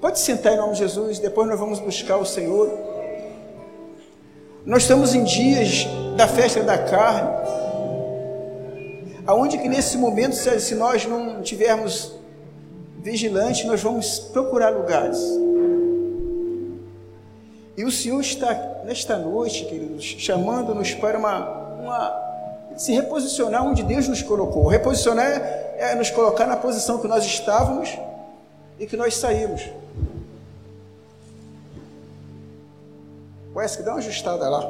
Pode sentar em nome de Jesus, depois nós vamos buscar o Senhor. Nós estamos em dias da festa da carne, aonde que nesse momento, se nós não tivermos vigilantes, nós vamos procurar lugares. E o Senhor está nesta noite, queridos, chamando-nos para uma, uma, se reposicionar onde Deus nos colocou. Reposicionar é nos colocar na posição que nós estávamos e que nós saímos. Wesley, dá uma ajustada lá.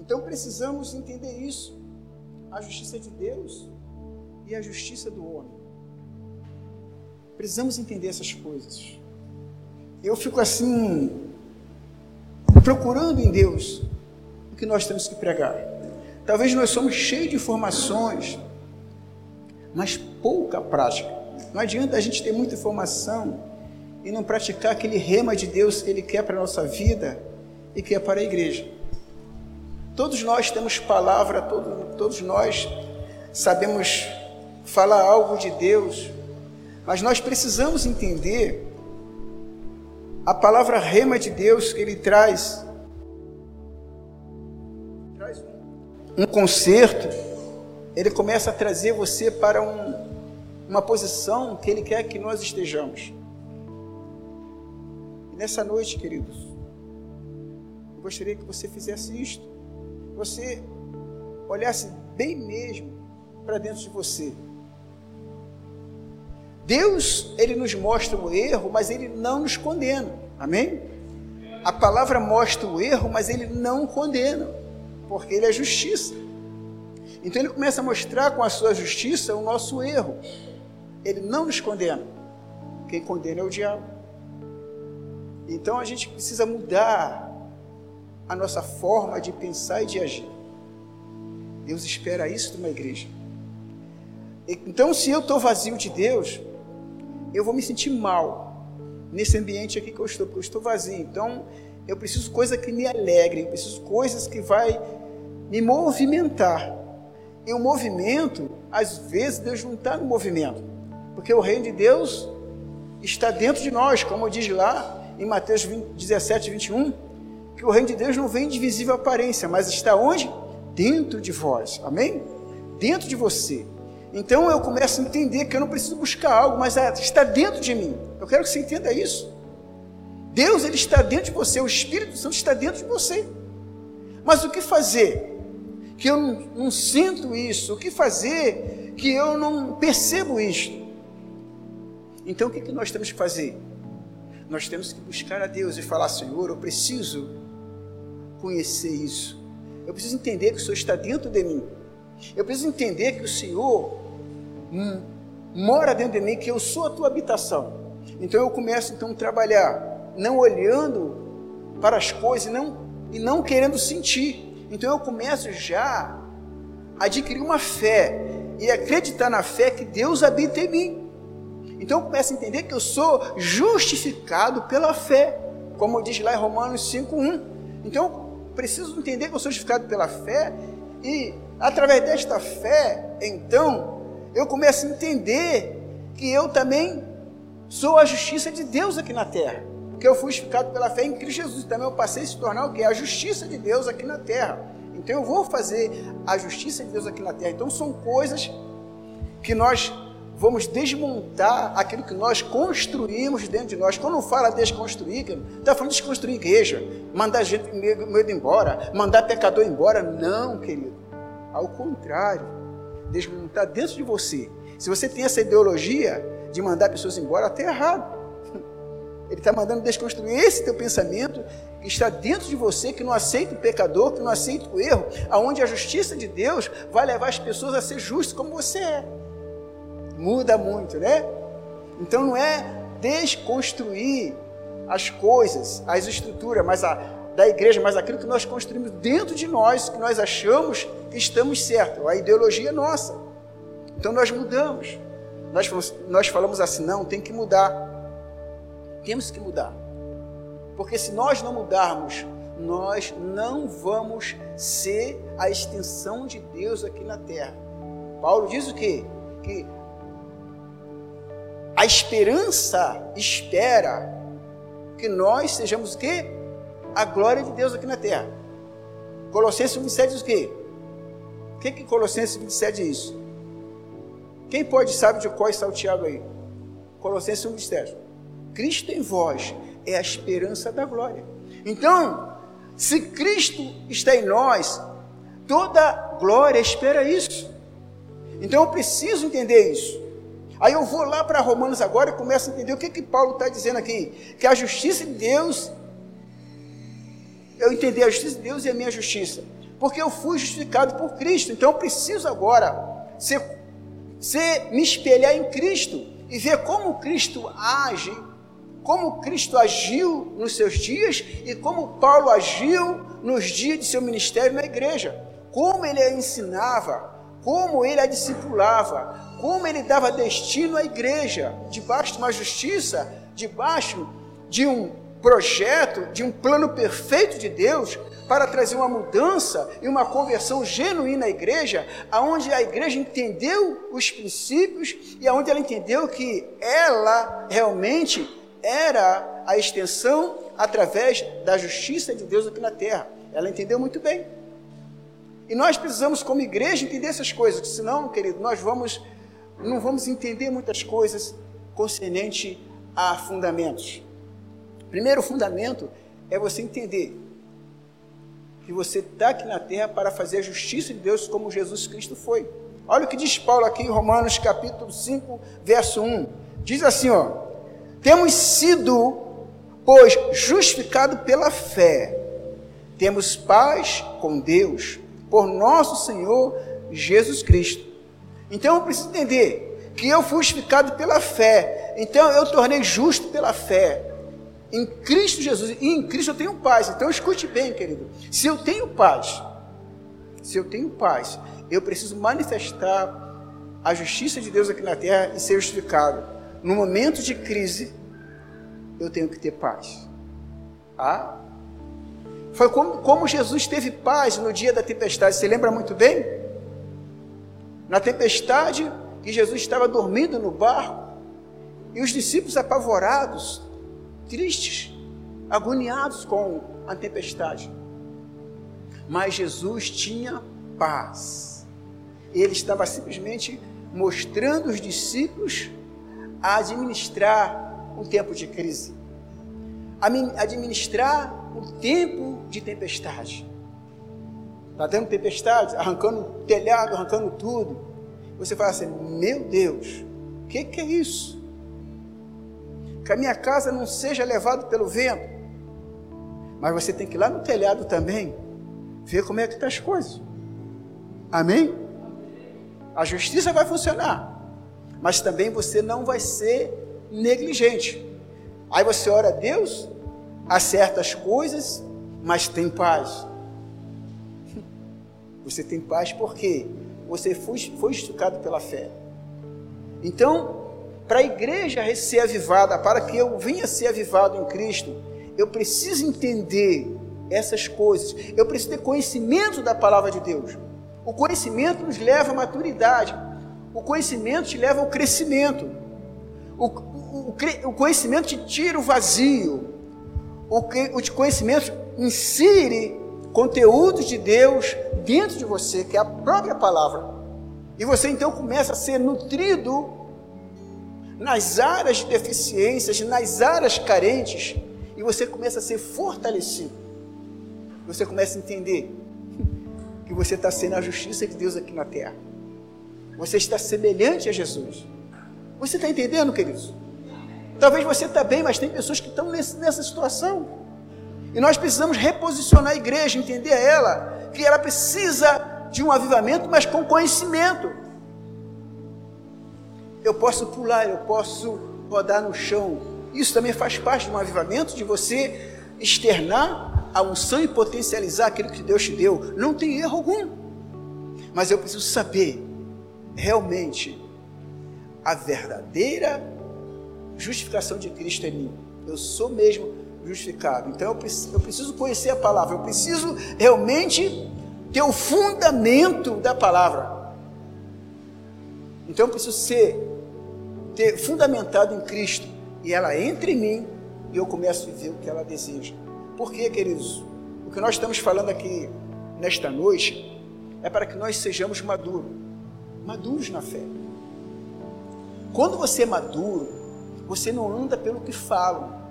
Então precisamos entender isso. A justiça de Deus e a justiça do homem. Precisamos entender essas coisas. Eu fico assim, procurando em Deus o que nós temos que pregar. Talvez nós somos cheios de informações, mas pouca prática. Não adianta a gente ter muita informação e não praticar aquele rema de Deus que Ele quer para a nossa vida e quer para a igreja. Todos nós temos palavra, todos, todos nós sabemos falar algo de Deus, mas nós precisamos entender a palavra rema de Deus que ele traz, traz um conserto, ele começa a trazer você para um, uma posição que ele quer que nós estejamos. E nessa noite, queridos, gostaria que você fizesse isto, você olhasse bem mesmo para dentro de você. Deus, ele nos mostra o erro, mas ele não nos condena. Amém? A palavra mostra o erro, mas ele não condena, porque ele é justiça. Então ele começa a mostrar com a sua justiça o nosso erro. Ele não nos condena. Quem condena é o diabo. Então a gente precisa mudar a nossa forma de pensar e de agir. Deus espera isso de uma igreja. Então, se eu estou vazio de Deus, eu vou me sentir mal nesse ambiente aqui que eu estou, porque eu estou vazio. Então, eu preciso coisa que me alegre, eu preciso coisas que vai me movimentar. E o movimento, às vezes, Deus não está no movimento, porque o reino de Deus está dentro de nós, como diz lá em Mateus 20, 17, 21, que o reino de Deus não vem de visível aparência, mas está onde? Dentro de vós, amém? Dentro de você. Então eu começo a entender que eu não preciso buscar algo, mas é, está dentro de mim. Eu quero que você entenda isso. Deus ele está dentro de você, o Espírito Santo está dentro de você. Mas o que fazer que eu não, não sinto isso? O que fazer que eu não percebo isto? Então o que, que nós temos que fazer? Nós temos que buscar a Deus e falar, Senhor, eu preciso conhecer isso. Eu preciso entender que o Senhor está dentro de mim. Eu preciso entender que o Senhor hum, mora dentro de mim, que eu sou a tua habitação. Então eu começo então a trabalhar, não olhando para as coisas e não, e não querendo sentir. Então eu começo já a adquirir uma fé e acreditar na fé que Deus habita em mim. Então eu começo a entender que eu sou justificado pela fé, como diz lá em Romanos 5:1. Então preciso entender que eu sou justificado pela fé e através desta fé, então, eu começo a entender que eu também sou a justiça de Deus aqui na terra. Porque eu fui justificado pela fé em Cristo Jesus. Também eu passei a se tornar o que? A justiça de Deus aqui na terra. Então eu vou fazer a justiça de Deus aqui na terra. Então são coisas que nós vamos desmontar aquilo que nós construímos dentro de nós. Quando fala desconstruir, está falando de desconstruir igreja, mandar gente medo embora, mandar pecador embora. Não, querido. Ao contrário, desmontar dentro de você. Se você tem essa ideologia de mandar pessoas embora, até errado. Ele está mandando desconstruir esse teu pensamento que está dentro de você, que não aceita o pecador, que não aceita o erro, aonde a justiça de Deus vai levar as pessoas a ser justas como você é. Muda muito, né? Então não é desconstruir as coisas, as estruturas, mas a, da igreja, mas aquilo que nós construímos dentro de nós, que nós achamos que estamos certos, a ideologia é nossa. Então nós mudamos. Nós, nós falamos assim, não, tem que mudar. Temos que mudar. Porque se nós não mudarmos, nós não vamos ser a extensão de Deus aqui na terra. Paulo diz o quê? Que A esperança espera que nós sejamos o quê? A glória de Deus aqui na terra. Colossenses 27 diz o quê? O que, que Colossenses 27 diz? Quem pode sabe de qual está o Tiago aí? Colossenses 27. Cristo em vós é a esperança da glória. Então, se Cristo está em nós, toda glória espera isso. Então eu preciso entender isso. Aí eu vou lá para Romanos agora e começo a entender o que, que Paulo está dizendo aqui. Que a justiça de Deus, eu entendi a justiça de Deus e a minha justiça. Porque eu fui justificado por Cristo. Então eu preciso agora ser, ser, me espelhar em Cristo e ver como Cristo age, como Cristo agiu nos seus dias e como Paulo agiu nos dias de seu ministério na igreja. Como ele a ensinava, como ele a discipulava, como ele dava destino à igreja, debaixo de uma justiça, debaixo de um projeto, de um plano perfeito de Deus, para trazer uma mudança e uma conversão genuína à igreja, aonde a igreja entendeu os princípios e aonde ela entendeu que ela realmente era a extensão através da justiça de Deus aqui na terra. Ela entendeu muito bem. E nós precisamos, como igreja, entender essas coisas, senão, querido, nós vamos não vamos entender muitas coisas concernente a fundamentos. Primeiro fundamento é você entender que você está aqui na terra para fazer a justiça de Deus como Jesus Cristo foi. Olha o que diz Paulo aqui em Romanos capítulo 5, verso 1. Diz assim, ó: Temos sido, pois, justificados pela fé. Temos paz com Deus por nosso Senhor Jesus Cristo então eu preciso entender que eu fui justificado pela fé. Então eu tornei justo pela fé. Em Cristo Jesus. E em Cristo eu tenho paz. Então escute bem, querido. Se eu tenho paz, se eu tenho paz, eu preciso manifestar a justiça de Deus aqui na terra e ser justificado. No momento de crise, eu tenho que ter paz. Ah? Foi como, como Jesus teve paz no dia da tempestade. Você lembra muito bem? Na tempestade, que Jesus estava dormindo no barco, e os discípulos apavorados, tristes, agoniados com a tempestade. Mas Jesus tinha paz. Ele estava simplesmente mostrando os discípulos a administrar um tempo de crise, a administrar um tempo de tempestade. Está tendo tempestade, arrancando telhado, arrancando tudo. Você fala assim: Meu Deus, o que, que é isso? Que a minha casa não seja levada pelo vento. Mas você tem que ir lá no telhado também, ver como é que estão tá as coisas. Amém? A justiça vai funcionar, mas também você não vai ser negligente. Aí você ora a Deus, acerta as coisas, mas tem paz. Você tem paz porque você foi, foi esticado pela fé. Então, para a igreja ser avivada, para que eu venha ser avivado em Cristo, eu preciso entender essas coisas. Eu preciso ter conhecimento da palavra de Deus. O conhecimento nos leva à maturidade. O conhecimento te leva ao crescimento. O, o, o conhecimento te tira o vazio. O, o conhecimento insere conteúdo de Deus dentro de você, que é a própria palavra. E você então começa a ser nutrido nas áreas de deficiências, nas áreas carentes, e você começa a ser fortalecido. Você começa a entender que você está sendo a justiça de Deus aqui na terra. Você está semelhante a Jesus. Você está entendendo, queridos? Talvez você está bem, mas tem pessoas que estão nessa situação. E nós precisamos reposicionar a igreja, entender ela, que ela precisa de um avivamento, mas com conhecimento. Eu posso pular, eu posso rodar no chão. Isso também faz parte de um avivamento, de você externar a unção e potencializar aquilo que Deus te deu. Não tem erro algum. Mas eu preciso saber realmente a verdadeira justificação de Cristo em mim. Eu sou mesmo justificado. Então eu preciso, conhecer a palavra, eu preciso realmente ter o fundamento da palavra. Então eu preciso ser ter fundamentado em Cristo e ela entra em mim e eu começo a viver o que ela deseja. Por quê, queridos? O que nós estamos falando aqui nesta noite é para que nós sejamos maduros, maduros na fé. Quando você é maduro, você não anda pelo que falam,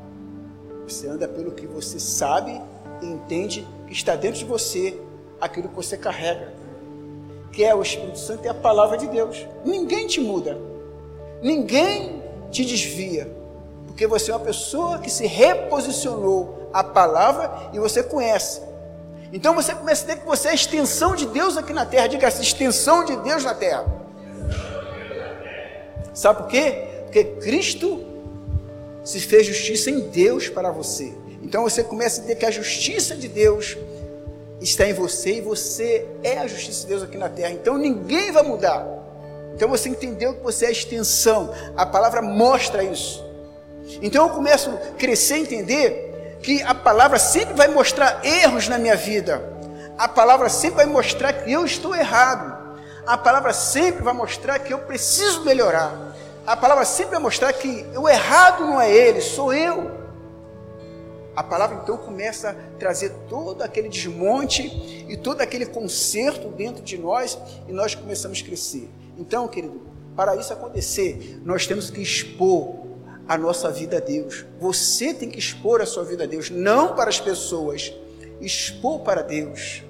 você anda pelo que você sabe e entende que está dentro de você, aquilo que você carrega, que é o Espírito Santo e a palavra de Deus. Ninguém te muda, ninguém te desvia, porque você é uma pessoa que se reposicionou à palavra e você conhece. Então você começa a ter que você é a extensão de Deus aqui na terra. Diga assim, extensão de Deus na terra. Sabe por quê? Porque Cristo se fez justiça em Deus para você. Então você começa a ter que a justiça de Deus está em você e você é a justiça de Deus aqui na terra. Então ninguém vai mudar. Então você entendeu que você é a extensão. A palavra mostra isso. Então eu começo a crescer e entender que a palavra sempre vai mostrar erros na minha vida. A palavra sempre vai mostrar que eu estou errado. A palavra sempre vai mostrar que eu preciso melhorar. A palavra sempre vai mostrar que o errado não é ele, sou eu. A palavra então começa a trazer todo aquele desmonte e todo aquele conserto dentro de nós e nós começamos a crescer. Então, querido, para isso acontecer, nós temos que expor a nossa vida a Deus. Você tem que expor a sua vida a Deus, não para as pessoas, expor para Deus.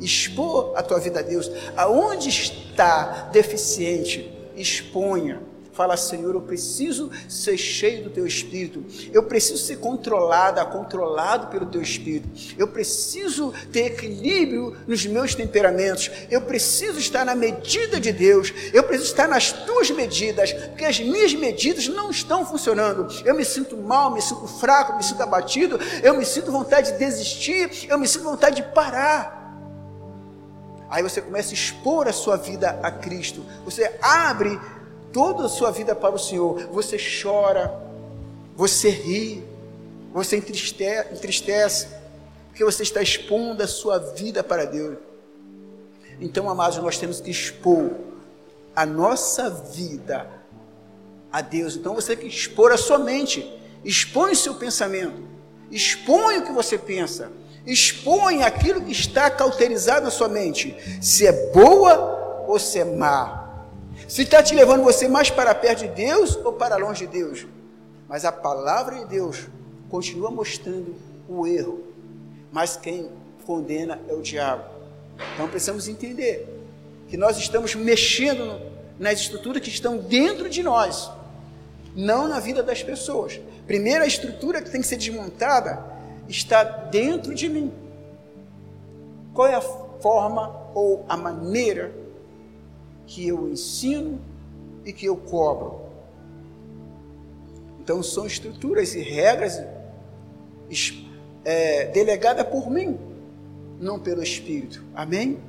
Expor a tua vida a Deus. Aonde está deficiente, exponha Fala, Senhor, eu preciso ser cheio do teu espírito. Eu preciso ser controlada, controlado pelo teu espírito. Eu preciso ter equilíbrio nos meus temperamentos. Eu preciso estar na medida de Deus. Eu preciso estar nas tuas medidas, porque as minhas medidas não estão funcionando. Eu me sinto mal, me sinto fraco, me sinto abatido, eu me sinto vontade de desistir, eu me sinto vontade de parar. Aí você começa a expor a sua vida a Cristo. Você abre toda a sua vida para o Senhor. Você chora, você ri, você entristece, porque você está expondo a sua vida para Deus. Então, amados, nós temos que expor a nossa vida a Deus. Então, você tem que expor a sua mente, expõe o seu pensamento, expõe o que você pensa, expõe aquilo que está cauterizado na sua mente, se é boa ou se é má. Se está te levando você mais para perto de Deus ou para longe de Deus. Mas a palavra de Deus continua mostrando o erro. Mas quem condena é o diabo. Então precisamos entender que nós estamos mexendo nas estruturas que estão dentro de nós, não na vida das pessoas. Primeiro, a estrutura que tem que ser desmontada está dentro de mim. Qual é a forma ou a maneira que eu ensino e que eu cobro. Então são estruturas e regras é, delegadas por mim, não pelo Espírito. Amém?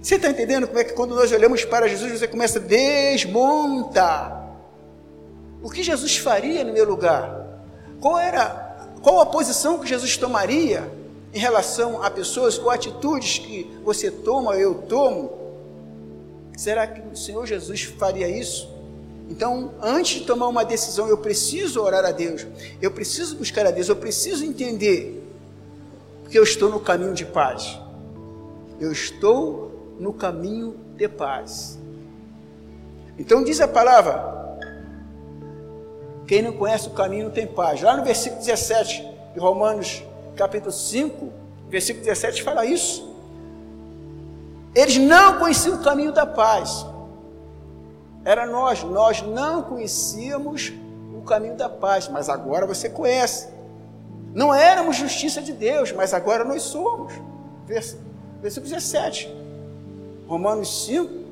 Você está entendendo como é que quando nós olhamos para Jesus, você começa a desmontar. O que Jesus faria no meu lugar? Qual era qual a posição que Jesus tomaria em relação a pessoas ou atitudes que você toma, eu tomo? Será que o Senhor Jesus faria isso? Então, antes de tomar uma decisão, eu preciso orar a Deus, eu preciso buscar a Deus, eu preciso entender que eu estou no caminho de paz. Eu estou no caminho de paz. Então diz a palavra: quem não conhece o caminho não tem paz. Lá no versículo 17 de Romanos, capítulo 5, versículo 17 fala isso. Eles não conheciam o caminho da paz. Era nós, nós não conhecíamos o caminho da paz, mas agora você conhece. Não éramos justiça de Deus, mas agora nós somos. Versículo 17. Romanos 5.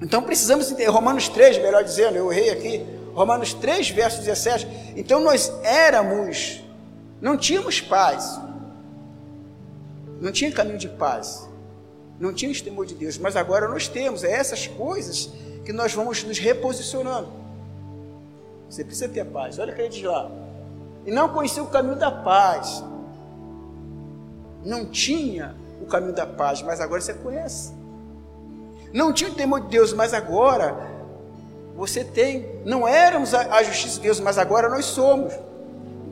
Então precisamos entender, Romanos 3, melhor dizendo, eu errei aqui. Romanos 3, verso 17. Então nós éramos, não tínhamos paz, não tinha caminho de paz. Não tinha o temor de Deus. Mas agora nós temos. É essas coisas que nós vamos nos reposicionando. Você precisa ter paz. Olha o que ele diz lá. E não conhecia o caminho da paz. Não tinha o caminho da paz, mas agora você conhece. Não tinha o temor de Deus, mas agora Você tem, não éramos a, justiça de Deus, mas agora nós somos.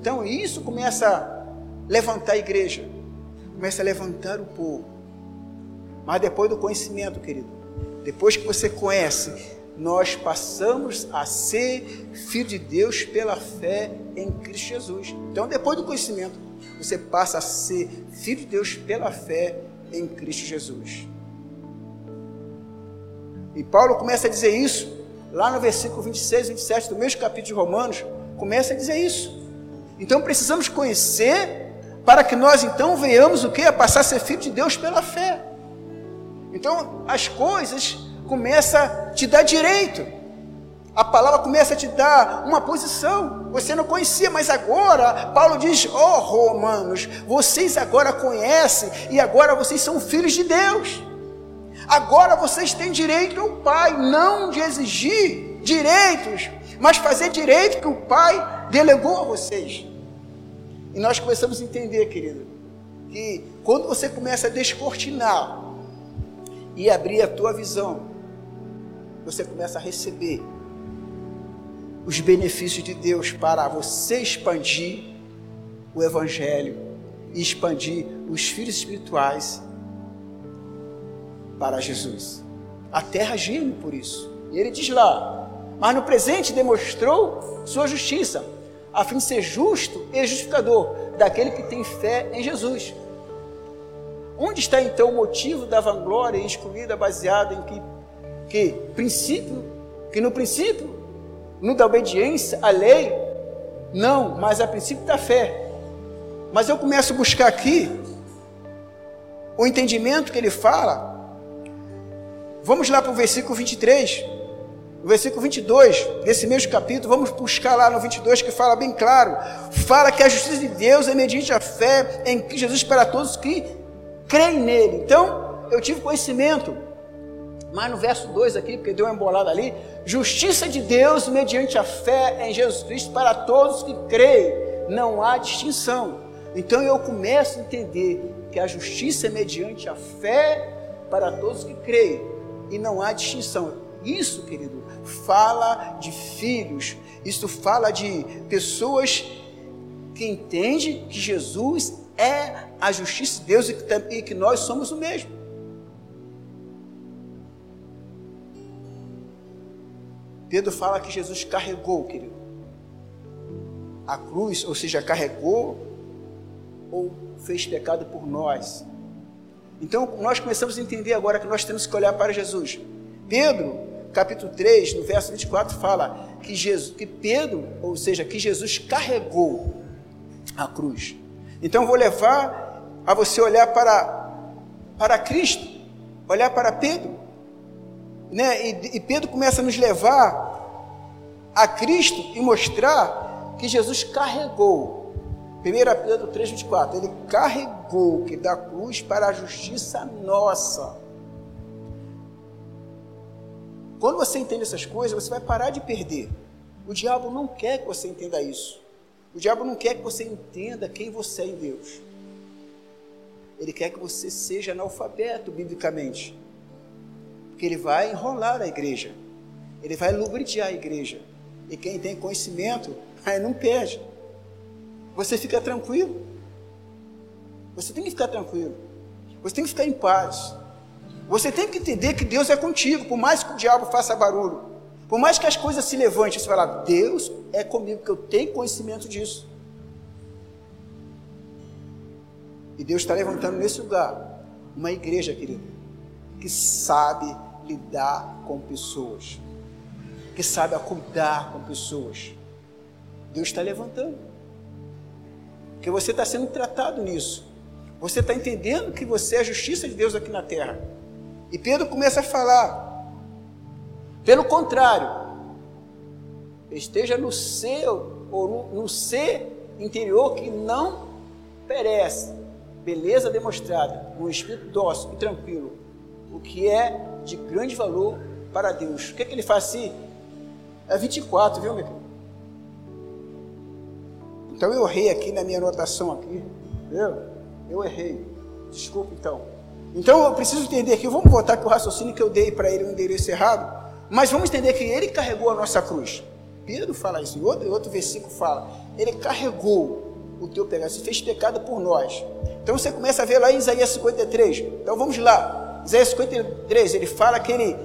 Então isso começa a levantar a igreja, começa a levantar o povo. Mas depois do conhecimento, querido, depois que você conhece, nós passamos a ser filho de Deus pela fé em Cristo Jesus. Então, depois do conhecimento, você passa a ser filho de Deus pela fé em Cristo Jesus. E Paulo começa a dizer isso lá no versículo 26 e 27 do mesmo capítulo de Romanos, começa a dizer isso. Então precisamos conhecer para que nós então venhamos o que? A passar a ser filho de Deus pela fé. Então as coisas começam a te dar direito. A palavra começa a te dar uma posição. Você não conhecia, mas agora Paulo diz: "Ó oh, romanos, vocês agora conhecem e agora vocês são filhos de Deus". Agora vocês têm direito ao Pai, não de exigir direitos, mas fazer direito que o Pai delegou a vocês. E nós começamos a entender, querido, que quando você começa a descortinar e abrir a tua visão, você começa a receber os benefícios de Deus para você expandir o Evangelho e expandir os filhos espirituais para Jesus. A terra geme por isso. E ele diz lá: Mas no presente demonstrou sua justiça, a fim de ser justo e justificador daquele que tem fé em Jesus. Onde está então o motivo da vanglória excluída baseada em que, que princípio, que no princípio, no da obediência à lei, não, mas a princípio da fé. Mas eu começo a buscar aqui o entendimento que ele fala Vamos lá para o versículo 23. No versículo 22 desse mesmo capítulo, vamos buscar lá no 22 que fala bem claro. Fala que a justiça de Deus é mediante a fé em Jesus para todos que creem nele. Então, eu tive conhecimento. Mas no verso 2 aqui, porque deu uma embolada ali, justiça de Deus mediante a fé em Jesus Cristo para todos que creem. Não há distinção. Então eu começo a entender que a justiça é mediante a fé para todos que creem e não há distinção. Isso, querido, fala de filhos, isso fala de pessoas que entendem que Jesus é a justiça de Deus e que, nós somos o mesmo. Pedro fala que Jesus carregou, querido, a cruz, ou seja, carregou ou fez pecado por nós. Então, nós começamos a entender agora que nós temos que olhar para Jesus. Pedro, capítulo 3, no verso 24, fala que, Jesus, que Pedro, ou seja, que Jesus carregou a cruz. Então, vou levar a você olhar para, para Cristo, olhar para Pedro. Né? E, e Pedro começa a nos levar a Cristo e mostrar que Jesus carregou 1 Pedro 3,24, ele carregou que da cruz para a justiça nossa. Quando você entende essas coisas, você vai parar de perder. O diabo não quer que você entenda isso. O diabo não quer que você entenda quem você é em Deus. Ele quer que você seja analfabeto biblicamente. Porque ele vai enrolar a igreja. Ele vai lubrificar a igreja. E quem tem conhecimento, aí não perde você fica tranquilo. Você tem que ficar tranquilo. Você tem que ficar em paz. Você tem que entender que Deus é contigo, por mais que o diabo faça barulho, por mais que as coisas se levantem, você fala, Deus é comigo, que eu tenho conhecimento disso. E Deus está levantando nesse lugar uma igreja, querido, que sabe lidar com pessoas, que sabe acordar com pessoas. Deus está levantando. Porque você está sendo tratado nisso. Você está entendendo que você é a justiça de Deus aqui na terra. E Pedro começa a falar. Pelo contrário, esteja no seu, ou no, no ser interior que não perece. Beleza demonstrada, um espírito dócil e tranquilo. O que é de grande valor para Deus. O que, é que ele faz assim? É 24, viu, meu querido? Então eu errei aqui na minha anotação aqui. Entendeu? Eu errei. Desculpa então. Então eu preciso entender aqui, vamos voltar aqui o raciocínio que eu dei para ele um endereço errado. Mas vamos entender que ele carregou a nossa cruz. Pedro fala isso, em outro, outro versículo fala, ele carregou o teu pecado, se fez pecado por nós. Então você começa a ver lá em Isaías 53. Então vamos lá. Isaías 53, ele fala que ele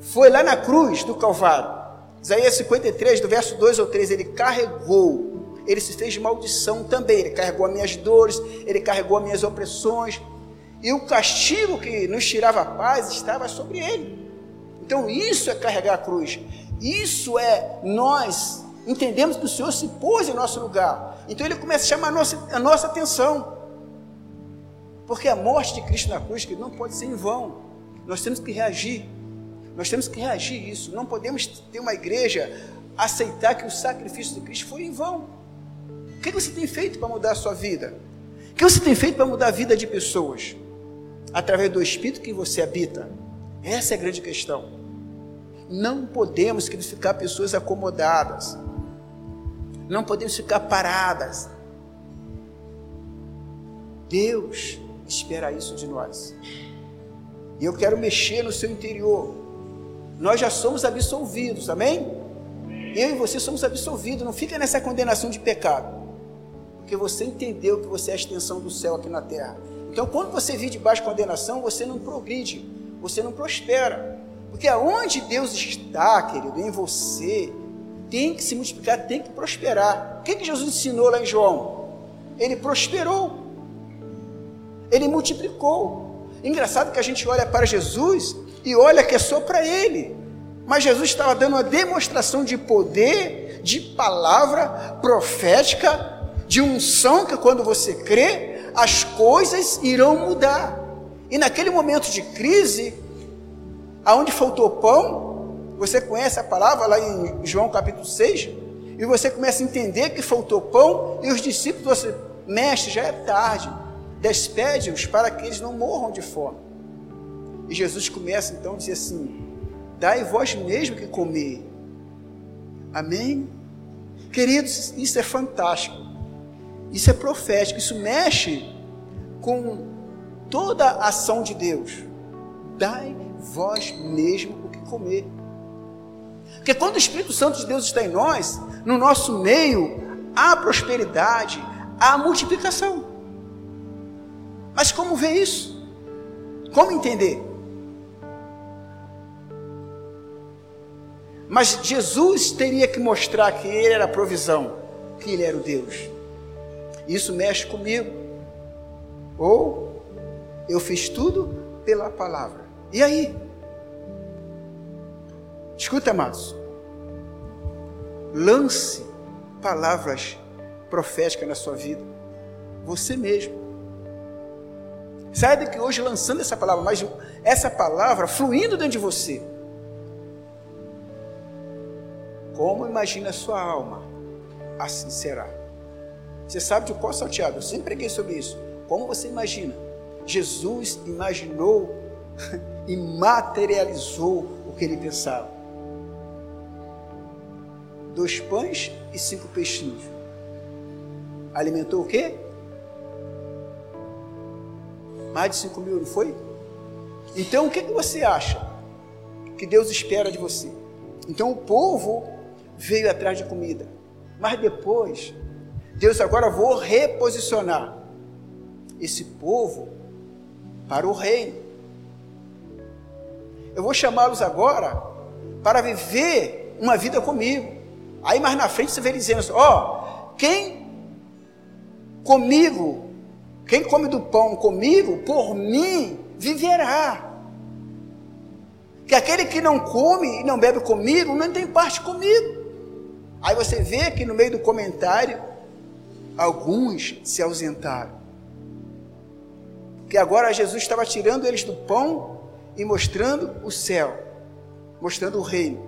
foi lá na cruz do Calvário. Isaías 53, do verso 2 ou 3, ele carregou, ele se fez de maldição também, ele carregou as minhas dores, ele carregou as minhas opressões, e o castigo que nos tirava a paz estava sobre ele. Então isso é carregar a cruz, isso é nós entendemos que o Senhor se pôs em nosso lugar, então ele começa a chamar a nossa, a nossa atenção, porque a morte de Cristo na cruz que não pode ser em vão, nós temos que reagir. Nós temos que reagir a isso. Não podemos ter uma igreja aceitar que o sacrifício de Cristo foi em vão. O que você tem feito para mudar a sua vida? O que você tem feito para mudar a vida de pessoas? Através do Espírito que você habita. Essa é a grande questão. Não podemos ficar pessoas acomodadas. Não podemos ficar paradas. Deus espera isso de nós. E eu quero mexer no seu interior nós já somos absolvidos, amém? Eu e você somos absolvidos, não fica nessa condenação de pecado, porque você entendeu que você é a extensão do céu aqui na terra. Então, quando você vive debaixo de condenação, você não progride, você não prospera, porque aonde Deus está, querido, em você, tem que se multiplicar, tem que prosperar. O que, que Jesus ensinou lá em João? Ele prosperou, ele multiplicou. Engraçado que a gente olha para Jesus e olha que é só para ele. Mas Jesus estava dando uma demonstração de poder, de palavra profética, de unção que quando você crê, as coisas irão mudar. E naquele momento de crise, aonde faltou pão, você conhece a palavra lá em João capítulo 6, e você começa a entender que faltou pão, e os discípulos, você, mestre, já é tarde, despede-os para que eles não morram de fome. E Jesus começa então a dizer assim: dai vós mesmo que comer. Amém? Queridos, isso é fantástico. Isso é profético, isso mexe com toda a ação de Deus. Dai vós mesmo o que comer. Porque quando o Espírito Santo de Deus está em nós, no nosso meio, há prosperidade, há multiplicação. Mas como ver isso? Como entender? Mas Jesus teria que mostrar que Ele era a provisão, que Ele era o Deus. Isso mexe comigo. Ou eu fiz tudo pela palavra. E aí? Escuta, amados. Lance palavras proféticas na sua vida. Você mesmo. Saia daqui hoje lançando essa palavra, mas essa palavra fluindo dentro de você. Como imagina a sua alma? Assim será. Você sabe de qual salteado? Eu sempre preguei sobre isso. Como você imagina? Jesus imaginou e materializou o que ele pensava. Dois pães e cinco peixinhos. Alimentou o quê? Mais de cinco mil, não foi? Então o que, que você acha que Deus espera de você? Então o povo veio atrás de comida. Mas depois, Deus agora vou reposicionar esse povo para o reino. Eu vou chamá-los agora para viver uma vida comigo. Aí mais na frente você vê dizendo assim: ó, oh, quem comigo, quem come do pão comigo, por mim viverá. Que aquele que não come e não bebe comigo, não tem parte comigo. Aí você vê que no meio do comentário, alguns se ausentaram. Porque agora Jesus estava tirando eles do pão e mostrando o céu, mostrando o reino.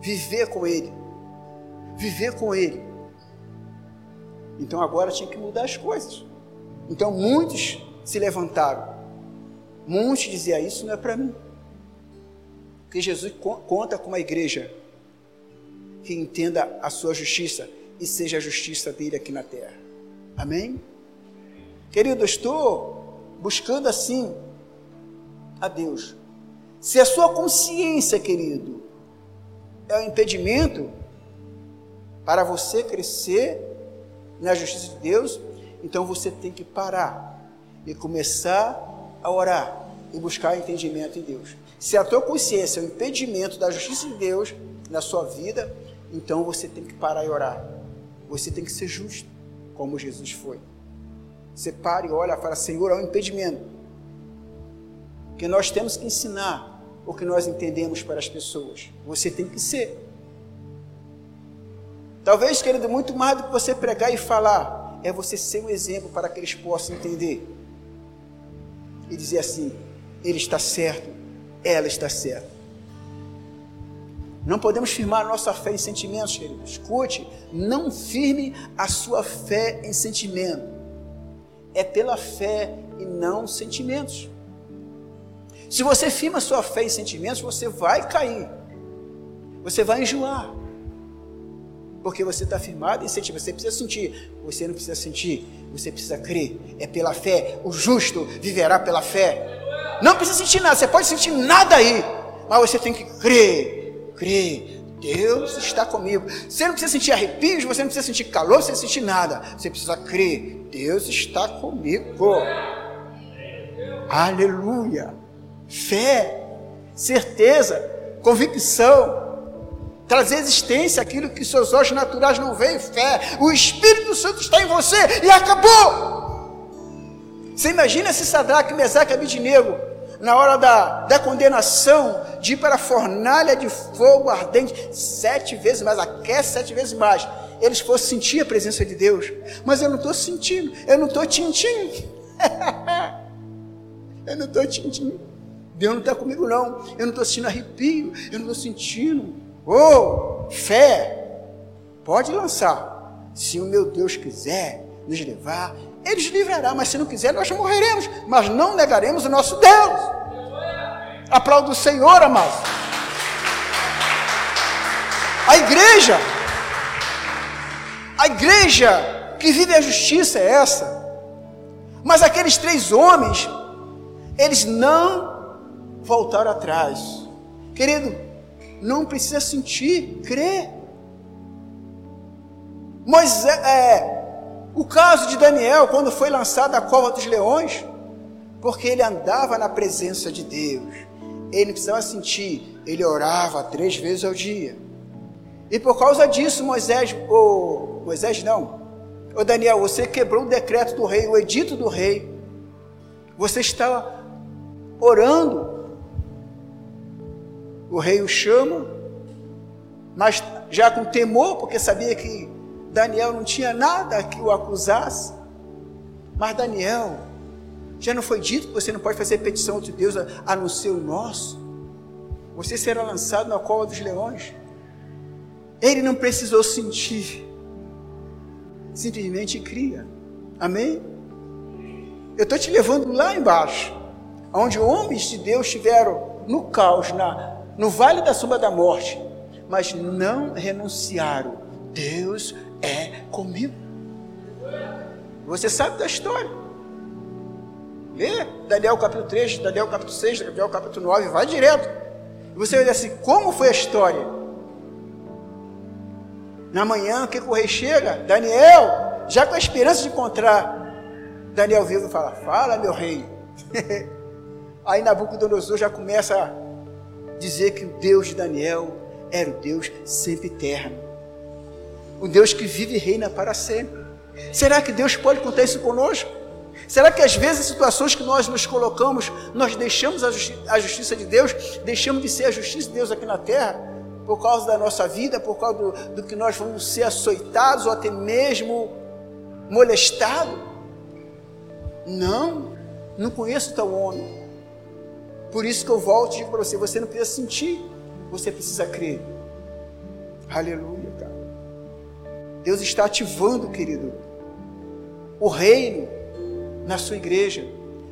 Viver com ele. Viver com ele. Então agora tinha que mudar as coisas. Então muitos se levantaram. Muitos diziam: Isso não é para mim. Porque Jesus conta com uma igreja que entenda a sua justiça e seja a justiça dele aqui na terra. Amém? Querido, eu estou buscando assim a Deus. Se a sua consciência, querido, é um impedimento para você crescer na justiça de Deus, então você tem que parar e começar a orar e buscar entendimento em Deus. Se a tua consciência é um impedimento da justiça de Deus na sua vida, então você tem que parar e orar. Você tem que ser justo, como Jesus foi. Você e olha fala, Senhor, é um impedimento. Que nós temos que ensinar o que nós entendemos para as pessoas. Você tem que ser. Talvez, querido, muito mais do que você pregar e falar, é você ser um exemplo para que eles possam entender. E dizer assim: ele está certo, ela está certa. Não podemos firmar nossa fé em sentimentos, querido. Escute, não firme a sua fé em sentimento. É pela fé e não sentimentos. Se você firma sua fé em sentimentos, você vai cair. Você vai enjoar. Porque você está firmado em sentir. Você precisa sentir. Você não precisa sentir. Você precisa crer. É pela fé. O justo viverá pela fé. Não precisa sentir nada. Você pode sentir nada aí. Mas você tem que crer. Crer. Deus está comigo. Você não precisa sentir arrepios. Você não precisa sentir calor. Você não precisa sentir nada. Você precisa crer. Deus está comigo. Aleluia. Fé. Certeza. Convicção trazer existência aquilo que seus olhos naturais não veem, fé. O Espírito Santo está em você e acabou. Você imagina se Sadraque, Mesaque e Abidinego, na hora da, da condenação, de ir para a fornalha de fogo ardente, sete vezes mais, aquece sete vezes mais, eles fossem sentir a presença de Deus. Mas eu não estou sentindo, eu não estou tintindo. eu não estou tintindo. Deus não está comigo, não. Eu não estou sentindo arrepio, eu não estou sentindo Oh, fé, pode lançar. Se o meu Deus quiser nos levar, Ele nos livrará. Mas se não quiser, nós morreremos. Mas não negaremos o nosso Deus. Aplaudo o Senhor, amados. A igreja, a igreja que vive a justiça é essa. Mas aqueles três homens, eles não voltaram atrás. Querido, não precisa sentir, crer. Mas é, o caso de Daniel, quando foi lançado à cova dos leões, porque ele andava na presença de Deus, ele não precisava sentir, ele orava três vezes ao dia. E por causa disso, Moisés, Moisés não, Daniel, você quebrou o decreto do rei, o edito do rei. Você está orando o rei o chama, mas já com temor, porque sabia que Daniel não tinha nada que o acusasse. Mas Daniel, já não foi dito que você não pode fazer petição a outro Deus a não ser o nosso? Você será lançado na cova dos leões. Ele não precisou sentir, simplesmente cria. Amém? Eu estou te levando lá embaixo, onde homens de Deus estiveram no caos, na, no vale da sombra da morte, mas não renunciaram. Deus é comigo. Você sabe da história. Lê Daniel capítulo 3, Daniel capítulo 6, Daniel capítulo 9, vai direto. E você vai dizer assim: como foi a história? Na manhã, que o rei chega, Daniel, já com a esperança de encontrar Daniel vivo, fala: Fala, meu rei. Aí Nabucodonosor já começa dizer que o Deus de Daniel era o Deus sempre eterno. O Deus que vive e reina para sempre. Será que Deus pode contar isso conosco? Será que às vezes, em situações que nós nos colocamos, nós deixamos a, justi a justiça de Deus, deixamos de ser a justiça de Deus aqui na terra, por causa da nossa vida, por causa do, do que nós vamos ser açoitados ou até mesmo molestados? Não, não conheço tal homem. Por isso que eu volto e digo para você: você não precisa sentir, você precisa crer. Aleluia, cara. Deus está ativando, querido, o reino na sua igreja.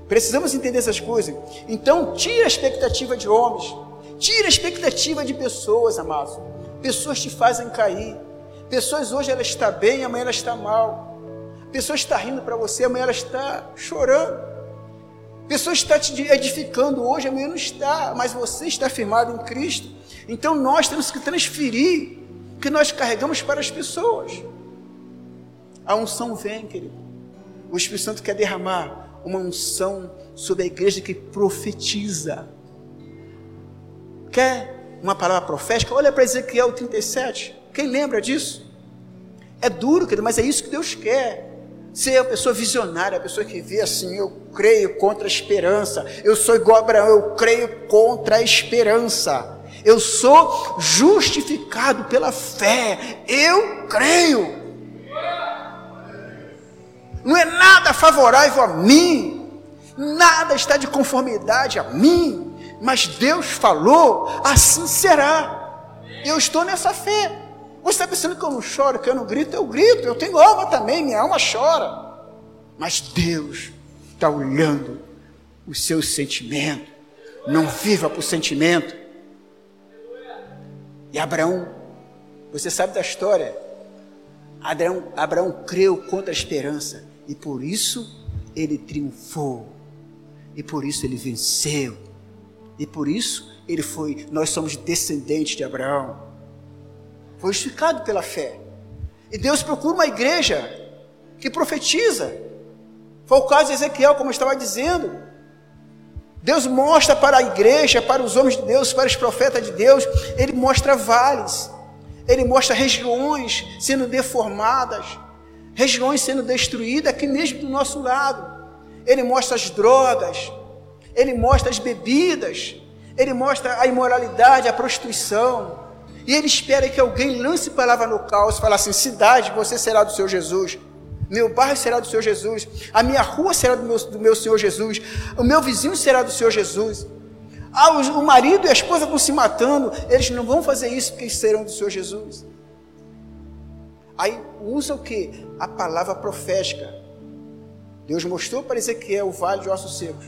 Precisamos entender essas coisas. Então, tira a expectativa de homens, tira a expectativa de pessoas, amados. Pessoas te fazem cair. Pessoas hoje ela está bem, amanhã ela está mal. Pessoa está rindo para você, amanhã ela está chorando. pessoa está te edificando hoje, amanhã não está, mas você está firmado em Cristo. Então nós temos que transferir o que nós carregamos para as pessoas. A unção vem, querido. O Espírito Santo quer derramar uma unção sobre a igreja que profetiza. Quer uma palavra profética? Olha para Ezequiel 37. Quem lembra disso? É duro, querido, mas é isso que Deus quer. Ser a pessoa visionária, a pessoa que vê assim, eu creio contra a esperança. Eu sou igual a Abraão, eu creio contra a esperança. Eu sou justificado pela fé. Eu creio. Não é nada favorável a mim. Nada está de conformidade a mim. Mas Deus falou, assim será. Eu estou nessa fé. Você está pensando que eu não choro, que eu não grito? Eu grito, eu tenho alma também, minha alma chora. Mas Deus está olhando o seu sentimento. Não viva por sentimento. E Abraão, você sabe da história. Abraão, Abraão creu contra a esperança. E por isso ele triunfou. E por isso ele venceu. E por isso ele foi. Nós somos descendentes de Abraão foi justificado pela fé. E Deus procura uma igreja que profetiza. Foi o caso de Ezequiel, como eu estava dizendo. Deus mostra para a igreja, para os homens de Deus, para os profetas de Deus, Ele mostra vales, Ele mostra regiões sendo deformadas, regiões sendo destruídas aqui mesmo do nosso lado. Ele mostra as drogas, Ele mostra as bebidas, Ele mostra a imoralidade, a prostituição, e ele espera que alguém lance palavra no caos, fala assim: cidade, você será do seu Jesus. Meu bairro será do Senhor Jesus, a minha rua será do meu, do meu Senhor Jesus, o meu vizinho será do Senhor Jesus. Ah, o marido e a esposa estão se matando, eles não vão fazer isso porque serão do Senhor Jesus. Aí usa o que? A palavra profética. Deus mostrou para Ezequiel o vale de ossos secos.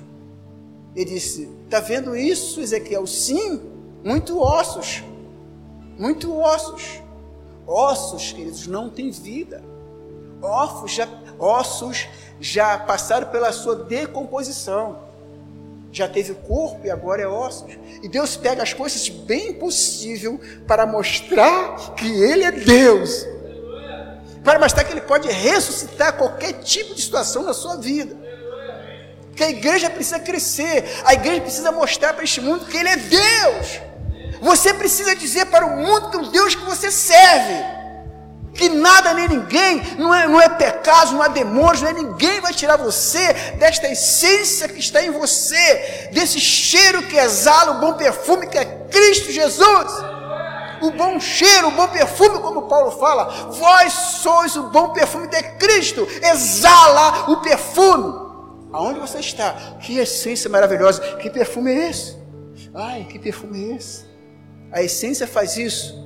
Ele disse: Está vendo isso, Ezequiel? Sim, muito ossos muito ossos. Ossos, queridos, não têm vida. Ossos já, ossos já passaram pela sua decomposição. Já teve corpo e agora é ossos. E Deus pega as coisas bem possível para mostrar que Ele é Deus. Para mostrar que Ele pode ressuscitar qualquer tipo de situação na sua vida. Que a igreja precisa crescer. A igreja precisa mostrar para este mundo que Ele é Deus. Você precisa dizer para o mundo que o Deus que você serve, que nada nem ninguém, não é, não é pecado, não é demônios, não é ninguém vai tirar você desta essência que está em você, desse cheiro que exala o bom perfume que é Cristo Jesus. O bom cheiro, o bom perfume, como Paulo fala, vós sois o bom perfume de Cristo, exala o perfume. Aonde você está? Que essência maravilhosa, que perfume é esse? Ai, que perfume é esse? A essência faz isso.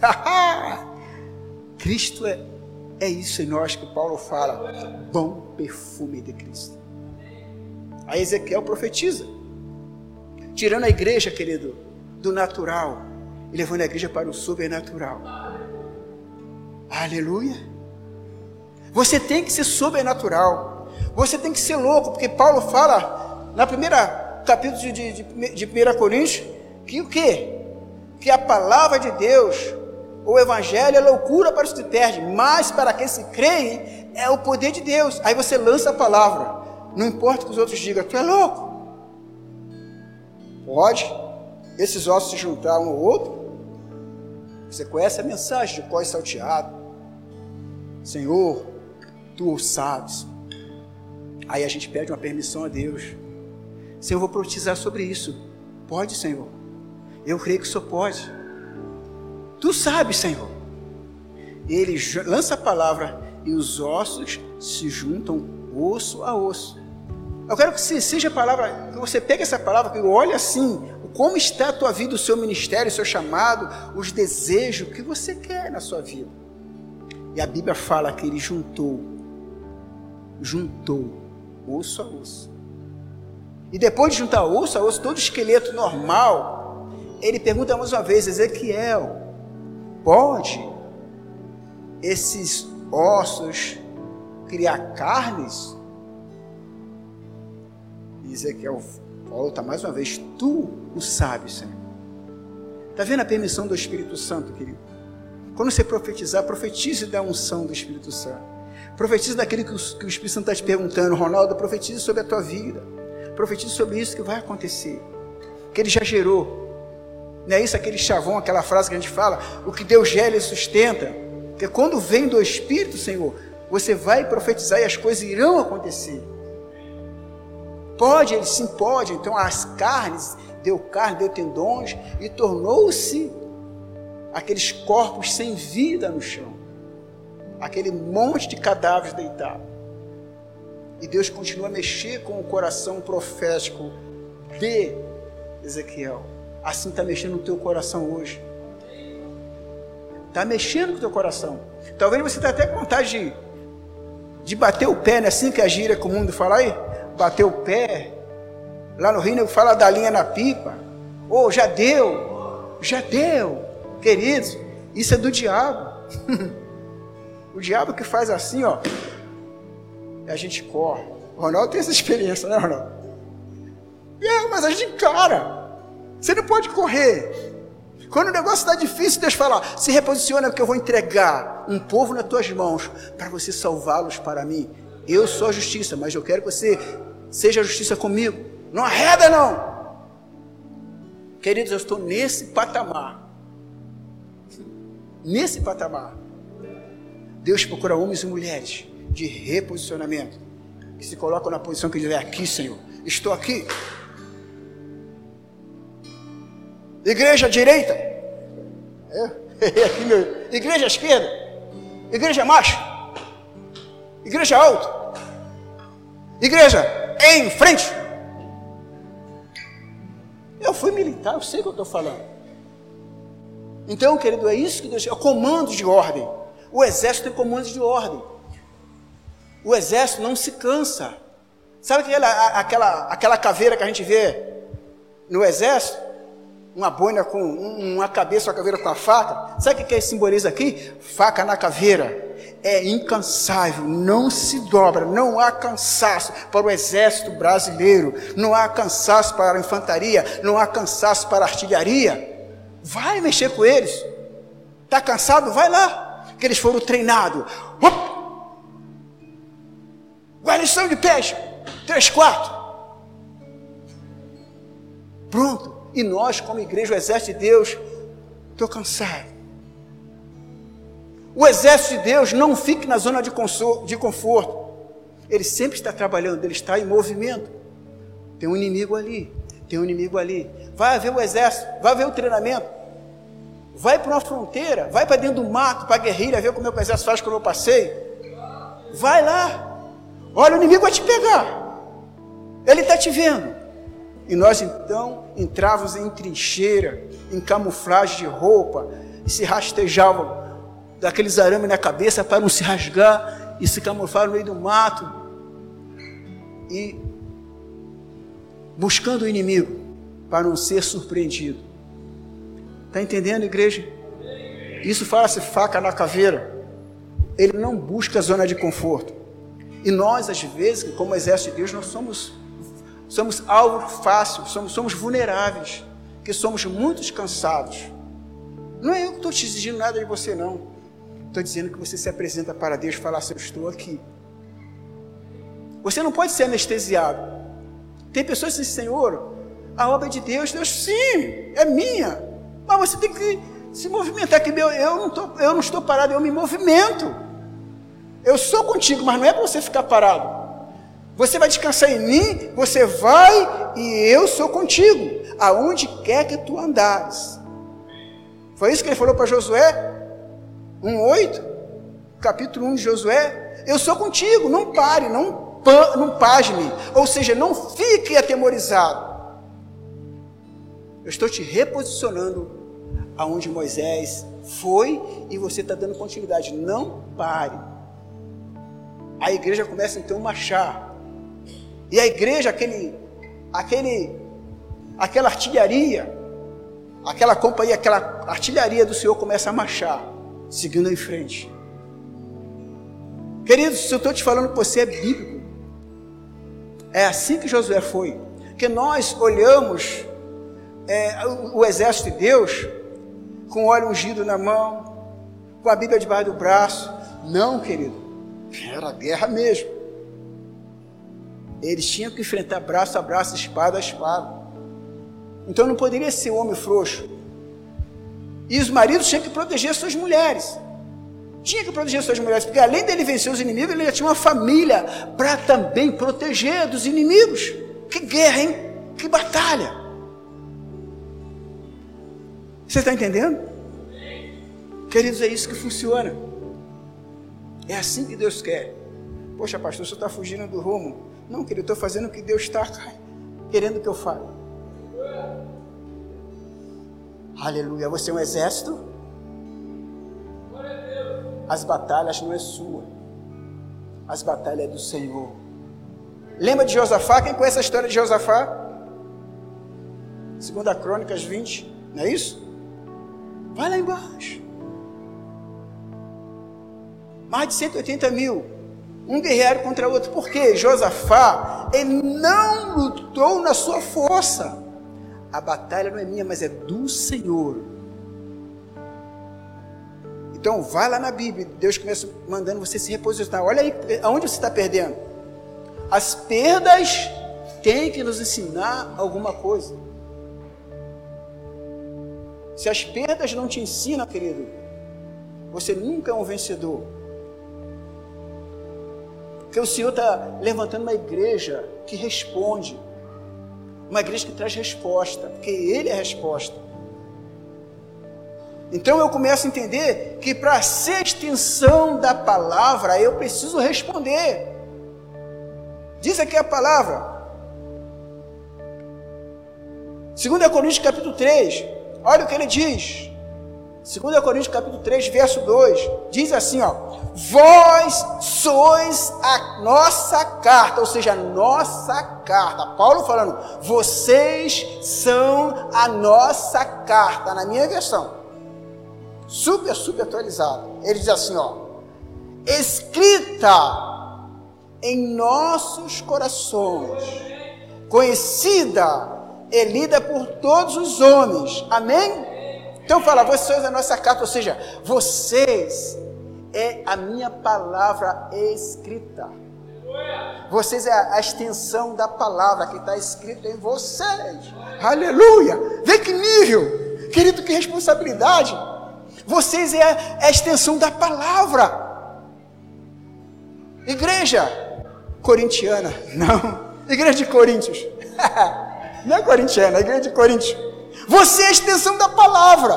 Cristo é, é isso em nós que Paulo fala. Bom perfume de Cristo. A Ezequiel profetiza. Tirando a igreja, querido, do natural levando a igreja para o sobrenatural. Aleluia. Você tem que ser sobrenatural. Você tem que ser louco, porque Paulo fala na primeira capítulo de, de, de 1 Coríntios que o que? que a palavra de Deus, o evangelho é loucura para os que perdem, mas para quem se crê é o poder de Deus. Aí você lança a palavra, não importa o que os outros digam, tu é louco. Pode esses ossos se juntar um ao outro. Você conhece a mensagem de cós salteado. Senhor, tu o sabes. Aí a gente pede uma permissão a Deus. Senhor, vou profetizar sobre isso. Pode, Senhor. Eu creio que o Senhor pode. Tu sabes, Senhor. Ele lança a palavra e os ossos se juntam osso a osso. Eu quero que seja a palavra, que você pegue essa palavra, que olhe assim, como está a tua vida, o seu ministério, o seu chamado, os desejos que você quer na sua vida. E a Bíblia fala que ele juntou, juntou osso a osso. E depois de juntar osso a osso, todo esqueleto normal, ele pergunta mais uma vez, Ezequiel, pode esses ossos criar carnes? E Ezequiel volta mais uma vez: Tu o sabes, Senhor. Está vendo a permissão do Espírito Santo, querido? Quando você profetizar, profetize da unção do Espírito Santo. Profetize daquilo que o, que o Espírito Santo está te perguntando. Ronaldo, profetize sobre a tua vida. Profetize sobre isso que vai acontecer. Que ele já gerou. Não é isso aquele chavão, aquela frase que a gente fala? O que Deus gera, ele sustenta. Porque quando vem do Espírito, Senhor, você vai profetizar e as coisas irão acontecer. Pode, ele sim pode. Então as carnes, deu carne, deu tendões e tornou-se aqueles corpos sem vida no chão. Aquele monte de cadáveres deitados. E Deus continua a mexer com o coração profético de Ezequiel. Assim está mexendo no teu coração hoje. Está mexendo com o teu coração. Talvez você tenha até vontade de, de bater o pé, não é assim que a gíria com o mundo fala aí? Bater o pé. Lá no Rio, fala da linha na pipa. Oh, já deu. Já deu. Queridos, isso é do diabo. o diabo que faz assim, ó. E a gente corre. O Ronaldo tem essa experiência, né, Ronaldo? É, mas a gente encara. Você não pode correr. Quando o negócio está difícil, Deus fala: se reposiciona, porque eu vou entregar um povo nas tuas mãos para você salvá-los para mim. Eu sou a justiça, mas eu quero que você seja a justiça comigo. Não arreda, não. Queridos, eu estou nesse patamar. Nesse patamar. Deus procura homens e mulheres de reposicionamento que se colocam na posição que ele é aqui, Senhor. Estou aqui. Igreja direita. É, meu. Igreja esquerda. Igreja macho. Igreja alto. Igreja em frente. Eu fui militar, eu sei o que eu estou falando. Então, querido, é isso que Deus é o comando de ordem. O exército tem comando de ordem. O exército não se cansa. Sabe aquela, aquela, aquela caveira que a gente vê no exército? uma boina com uma cabeça, uma caveira com a faca. Sabe o que, que simboliza aqui? Faca na caveira. É incansável, não se dobra, não há cansaço para o exército brasileiro, não há cansaço para a infantaria, não há cansaço para a artilharia. Vai mexer com eles. Está cansado? Vai lá. Que eles foram treinados. Guarnição de peixe. Três, quatro. Pronto. E nós, como igreja, o exército de Deus, estou cansado. O exército de Deus não fique na zona de, de conforto. Ele sempre está trabalhando, ele está em movimento. Tem um inimigo ali, tem um inimigo ali. Vai ver o exército, vai ver o treinamento. Vai para uma fronteira, vai para dentro do mato, para a guerrilha, ver como é que o exército faz quando eu passei. Vai lá. Olha, o inimigo vai te pegar. Ele está te vendo. E nós então entrávamos em trincheira, em camuflagem de roupa, e se rastejavam daqueles arames na cabeça para não se rasgar e se camuflar no meio do mato. E buscando o inimigo para não ser surpreendido. Está entendendo, igreja? Isso fala-se faca na caveira. Ele não busca a zona de conforto. E nós, às vezes, como exército de Deus, nós somos somos alvo fácil, somos, somos vulneráveis, que somos muito cansados. Não é eu que estou te exigindo nada de você, não. Estou dizendo que você se apresenta para Deus e fala assim, eu estou aqui. Você não pode ser anestesiado. Tem pessoas que dizem, Senhor, a obra é de Deus, Deus, sim, é minha. Mas você tem que se movimentar, que eu, eu, não, tô, eu não estou parado, eu me movimento. Eu sou contigo, mas não é para você ficar parado. Você vai descansar em mim, você vai e eu sou contigo, aonde quer que tu andares. Foi isso que ele falou para Josué, 1,8, capítulo 1 de Josué. Eu sou contigo, não pare, não, não pasme, ou seja, não fique atemorizado. Eu estou te reposicionando aonde Moisés foi e você está dando continuidade. Não pare. A igreja começa então a marchar. E a igreja, aquele, aquele, aquela artilharia, aquela companhia, aquela artilharia do Senhor começa a marchar, seguindo em frente. Queridos, se eu estou te falando que você é bíblico, É assim que Josué foi. Que nós olhamos é, o, exército de Deus com óleo ungido na mão, com a Bíblia debaixo do braço. Não, querido. Era guerra mesmo. Eles tinham que enfrentar braço a braço, espada a espada. Então não poderia ser homem frouxo. E os maridos tinham que proteger suas mulheres. Tinha que proteger suas mulheres, porque além dele vencer os inimigos, ele já tinha uma família para também proteger dos inimigos. Que guerra, hein? Que batalha! Você está entendendo? Queridos, é isso que funciona. É assim que Deus quer. Poxa, pastor, você está fugindo do rumo. Não, querido, eu estou fazendo o que Deus está querendo que eu fale. Aleluia. Você é um exército? As batalhas não é sua. As batalhas é do Senhor. Lembra de Josafá? Quem conhece a história de Josafá? Segunda Crônicas 20, não é isso? Vai lá embaixo. Mais de 180 mil. Um guerreiro contra outro. Por quê? Josafá, ele não lutou na sua força. A batalha não é minha, mas é do Senhor. Então, vai lá na Bíblia. Deus começa mandando você se reposicionar. Olha aí, aonde você está perdendo. As perdas têm que nos ensinar alguma coisa. Se as perdas não te ensinam, querido, você nunca é um vencedor. Porque o Senhor está levantando uma igreja que responde. Uma igreja que traz resposta, porque Ele é a resposta. Então eu começo a entender que para ser extensão da palavra, eu preciso responder. Diz aqui a palavra. 2 Coríntios capítulo 3, olha o que ele diz. 2 Coríntios capítulo 3, verso 2, diz assim, ó: Vós sois a nossa carta, ou seja, a nossa carta. Paulo falando, vocês são a nossa carta, na minha versão. Super, super atualizado. Ele diz assim, ó: Escrita em nossos corações, conhecida e lida por todos os homens. Amém? Então fala, vocês é a nossa carta, ou seja, vocês é a minha palavra escrita. Vocês é a extensão da palavra que está escrita em vocês. Aleluia! Vê que nível, querido, que responsabilidade. Vocês é a extensão da palavra. Igreja corintiana, não. Igreja de Coríntios. não é corintiana, é igreja de Coríntios. Você é a extensão da palavra.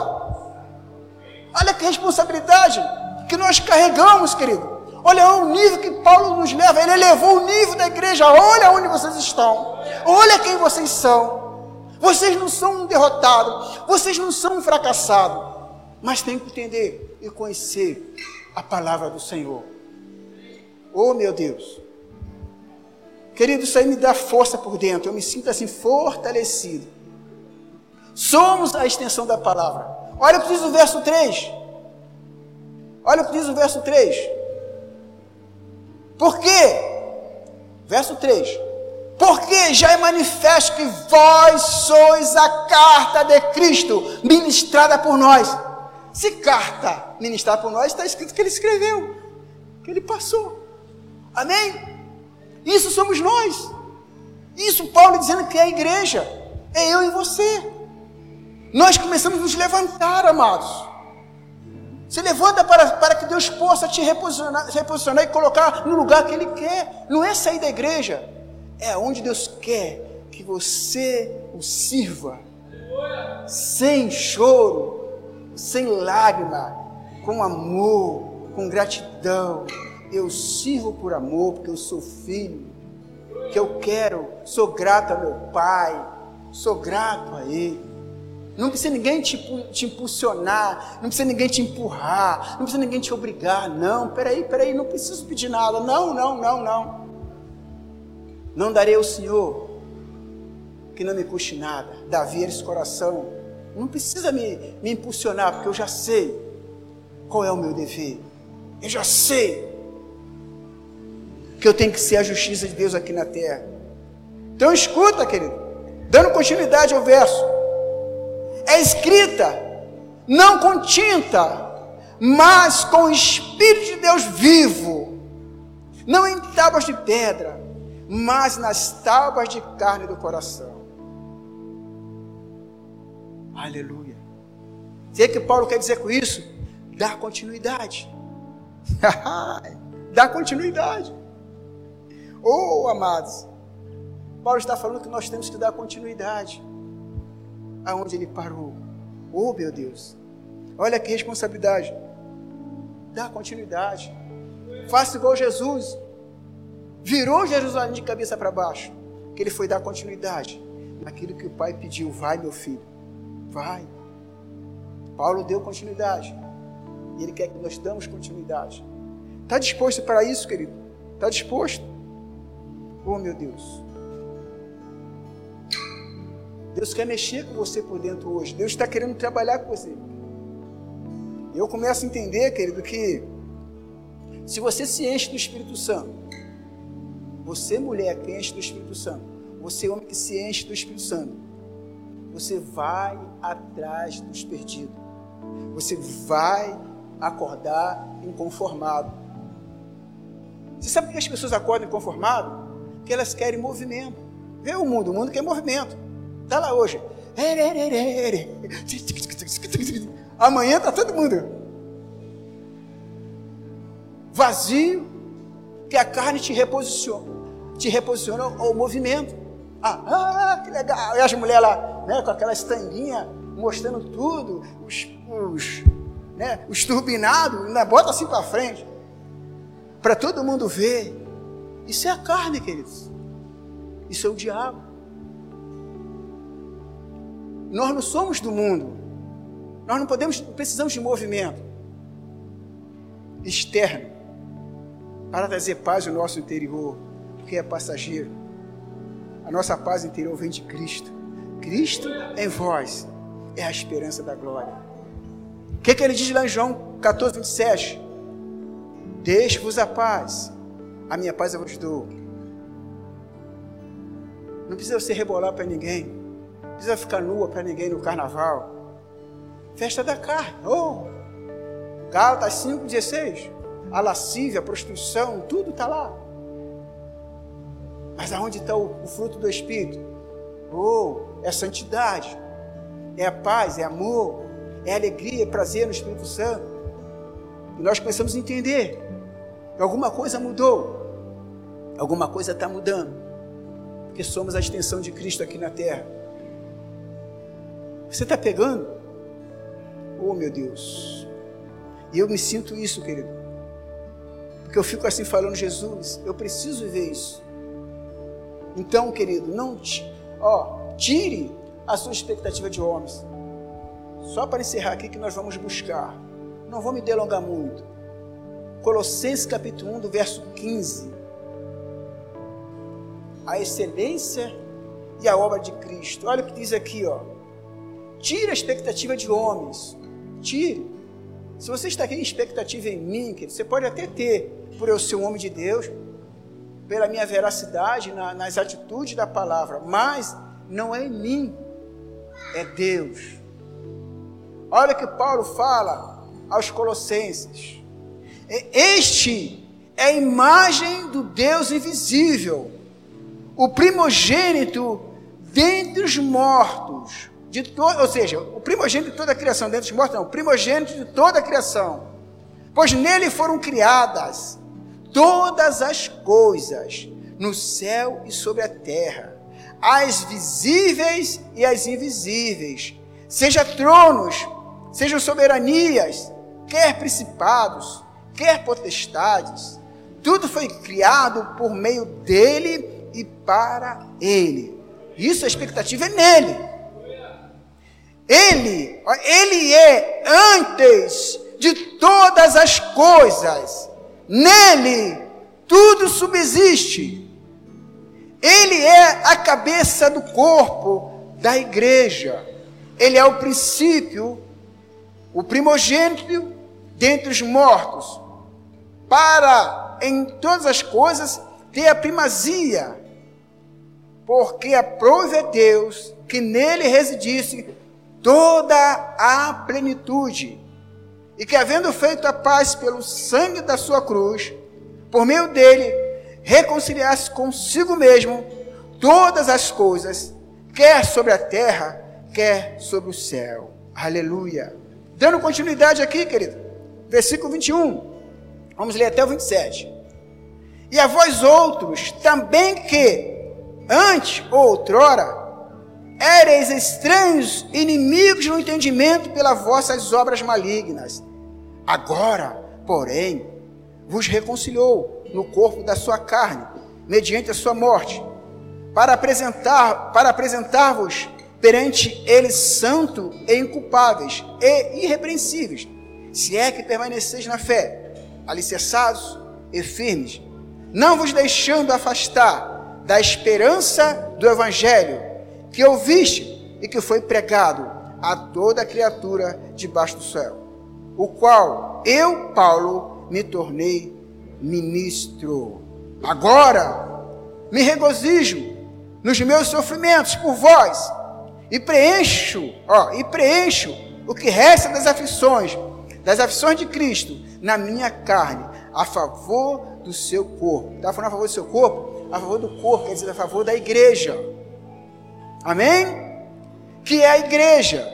Olha que responsabilidade que nós carregamos, querido. Olha o nível que Paulo nos leva. Ele elevou o nível da igreja. Olha onde vocês estão. Olha quem vocês são. Vocês não são um derrotado. Vocês não são um fracassado. Mas tem que entender e conhecer a palavra do Senhor. Oh, meu Deus. Querido, isso aí me dá força por dentro. Eu me sinto assim fortalecido. Somos a extensão da palavra. Olha o que diz o verso 3. Olha o que diz o verso 3. Por quê? Verso 3. Porque já é manifesto que vós sois a carta de Cristo, ministrada por nós. Se carta ministrada por nós, está escrito que ele escreveu, que ele passou. Amém? Isso somos nós. Isso Paulo dizendo que é a igreja. É eu e você. Nós começamos a nos levantar, amados. Se levanta para, para que Deus possa te reposicionar, reposicionar e colocar no lugar que Ele quer. Não é sair da igreja, é onde Deus quer que você o sirva. Sem choro, sem lágrima, com amor, com gratidão. Eu sirvo por amor, porque eu sou filho. Que eu quero, sou grato ao meu Pai, sou grato a Ele. Não precisa ninguém te, te, impulsionar, não precisa ninguém te empurrar, não precisa ninguém te obrigar. Não, peraí, peraí, não preciso pedir nada. Não, não, não, não. Não darei ao Senhor que não me custe nada. Davi era esse coração. Não precisa me, me impulsionar, porque eu já sei qual é o meu dever. Eu já sei que eu tenho que ser a justiça de Deus aqui na terra. Então escuta, querido, dando continuidade ao verso. É escrita, não com tinta, mas com o Espírito de Deus vivo, não em tábuas de pedra, mas nas tábuas de carne do coração. Aleluia. O que Paulo quer dizer com isso? Dar continuidade. Dá continuidade. Oh, amados, Paulo está falando que nós temos que dar continuidade aonde ele parou. Oh, meu Deus, olha que responsabilidade. Dá continuidade. Faça igual Jesus. Virou Jerusalém de cabeça para baixo. Que ele foi dar continuidade naquilo que o pai pediu. Vai, meu filho, vai. Paulo deu continuidade. E ele quer que nós damos continuidade. Está disposto para isso, querido? Está disposto? Oh, meu Deus. Deus quer mexer com você por dentro hoje. Deus está querendo trabalhar com você. Eu começo a entender, querido, que se você se enche do Espírito Santo, você, mulher que enche do Espírito Santo, você, homem que se enche do Espírito Santo, você vai atrás dos perdidos. Você vai acordar inconformado. Você sabe por que as pessoas acordam inconformadas? Porque elas querem movimento. Vê o mundo, o mundo quer movimento. Está lá hoje. Amanhã está todo mundo vazio, que a carne te reposiciona, te reposiciona ao movimento. Ah, ah, que legal. E as mulheres lá, né, com aquela estanguinha, mostrando tudo, os, os, né, os turbinados, ainda bota assim para frente para todo mundo ver. Isso é a carne, queridos. Isso é o diabo. Nós não somos do mundo. Nós não podemos, precisamos de movimento externo para trazer paz ao nosso interior, porque é passageiro. A nossa paz interior vem de Cristo. Cristo em vós é a esperança da glória. O que, que ele diz lá em João 14, 27? Deixe-vos a paz, a minha paz eu vos dou. Não precisa você rebolar para ninguém, precisa ficar nua para ninguém no carnaval. Festa da carne, oh! Gálatas 5,16. A lascívia, a prostituição, tudo está lá. Mas aonde está o, o fruto do Espírito? Oh, é santidade, é paz, é amor, é alegria, é prazer no Espírito Santo. E nós começamos a entender que alguma coisa mudou, alguma coisa está mudando, porque somos a extensão de Cristo aqui na terra. Você está pegando? Oh meu Deus! E eu me sinto isso, querido, porque eu fico assim falando, Jesus, eu preciso ver isso. Então, querido, não ó, tire a sua expectativa de homens. Só para encerrar aqui que nós vamos buscar. Não vou me delongar muito. Colossenses capítulo 1, do verso 15. A excelência e a obra de Cristo. Olha o que diz aqui, ó. Tire a expectativa de homens. Tire. Se você está aqui em expectativa em mim, querido, você pode até ter, por eu ser um homem de Deus, pela minha veracidade na, nas atitudes da palavra, mas não é em mim, é Deus. Olha o que Paulo fala aos Colossenses. Este é a imagem do Deus invisível, o primogênito dentre os mortos, de ou seja, o primogênito de toda a criação, dentre os mortos não, o primogênito de toda a criação, pois nele foram criadas todas as coisas, no céu e sobre a terra, as visíveis e as invisíveis, seja tronos, sejam soberanias, quer principados, quer potestades, tudo foi criado por meio dele e para ele. Isso a expectativa é nele. Ele, ele é antes de todas as coisas. Nele tudo subsiste. Ele é a cabeça do corpo da igreja. Ele é o princípio, o primogênito dentre os mortos, para em todas as coisas ter a primazia. porque aprove a Deus que nele residisse toda a plenitude, e que, havendo feito a paz pelo sangue da sua cruz, por meio dele, reconciliasse consigo mesmo todas as coisas, quer sobre a terra, quer sobre o céu. Aleluia. Dando continuidade aqui, querido, versículo 21. Vamos ler até o 27. E a vós outros também que, antes ou outrora, éreis estranhos, inimigos no entendimento pelas vossas obras malignas. Agora, porém, vos reconciliou no corpo da sua carne, mediante a sua morte, para apresentar para apresentar-vos perante eles santo e inculpáveis e irrepreensíveis, se é que permaneceis na fé, alicerçados e firmes, não vos deixando afastar da esperança do evangelho que ouviste e que foi pregado a toda criatura debaixo do céu, o qual eu, Paulo, me tornei ministro. Agora me regozijo nos meus sofrimentos por vós e preencho, ó, e preencho o que resta das aflições, das aflições de Cristo na minha carne, a favor do seu corpo. Está falando a favor do seu corpo? A favor do corpo, quer dizer, a favor da igreja. Amém? Que é a igreja,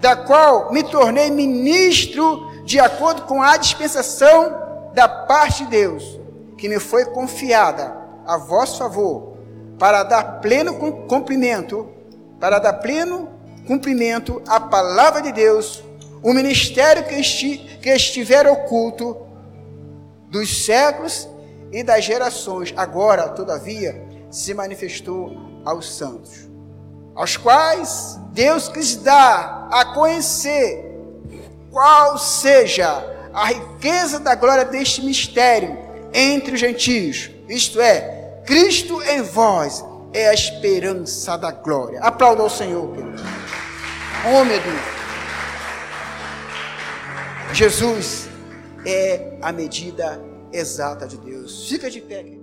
da qual me tornei ministro de acordo com a dispensação da parte de Deus, que me foi confiada a vosso favor, para dar pleno cumprimento, para dar pleno cumprimento à palavra de Deus, o ministério que, esti, que estiver oculto dos séculos e das gerações, agora, todavia, se manifestou aos santos aos quais Deus quis dar a conhecer qual seja a riqueza da glória deste mistério entre os gentios, isto é, Cristo em vós é a esperança da glória. Aplauda ao Senhor, querido. Oh, meu Deus. Jesus é a medida exata de Deus. Fica de pé.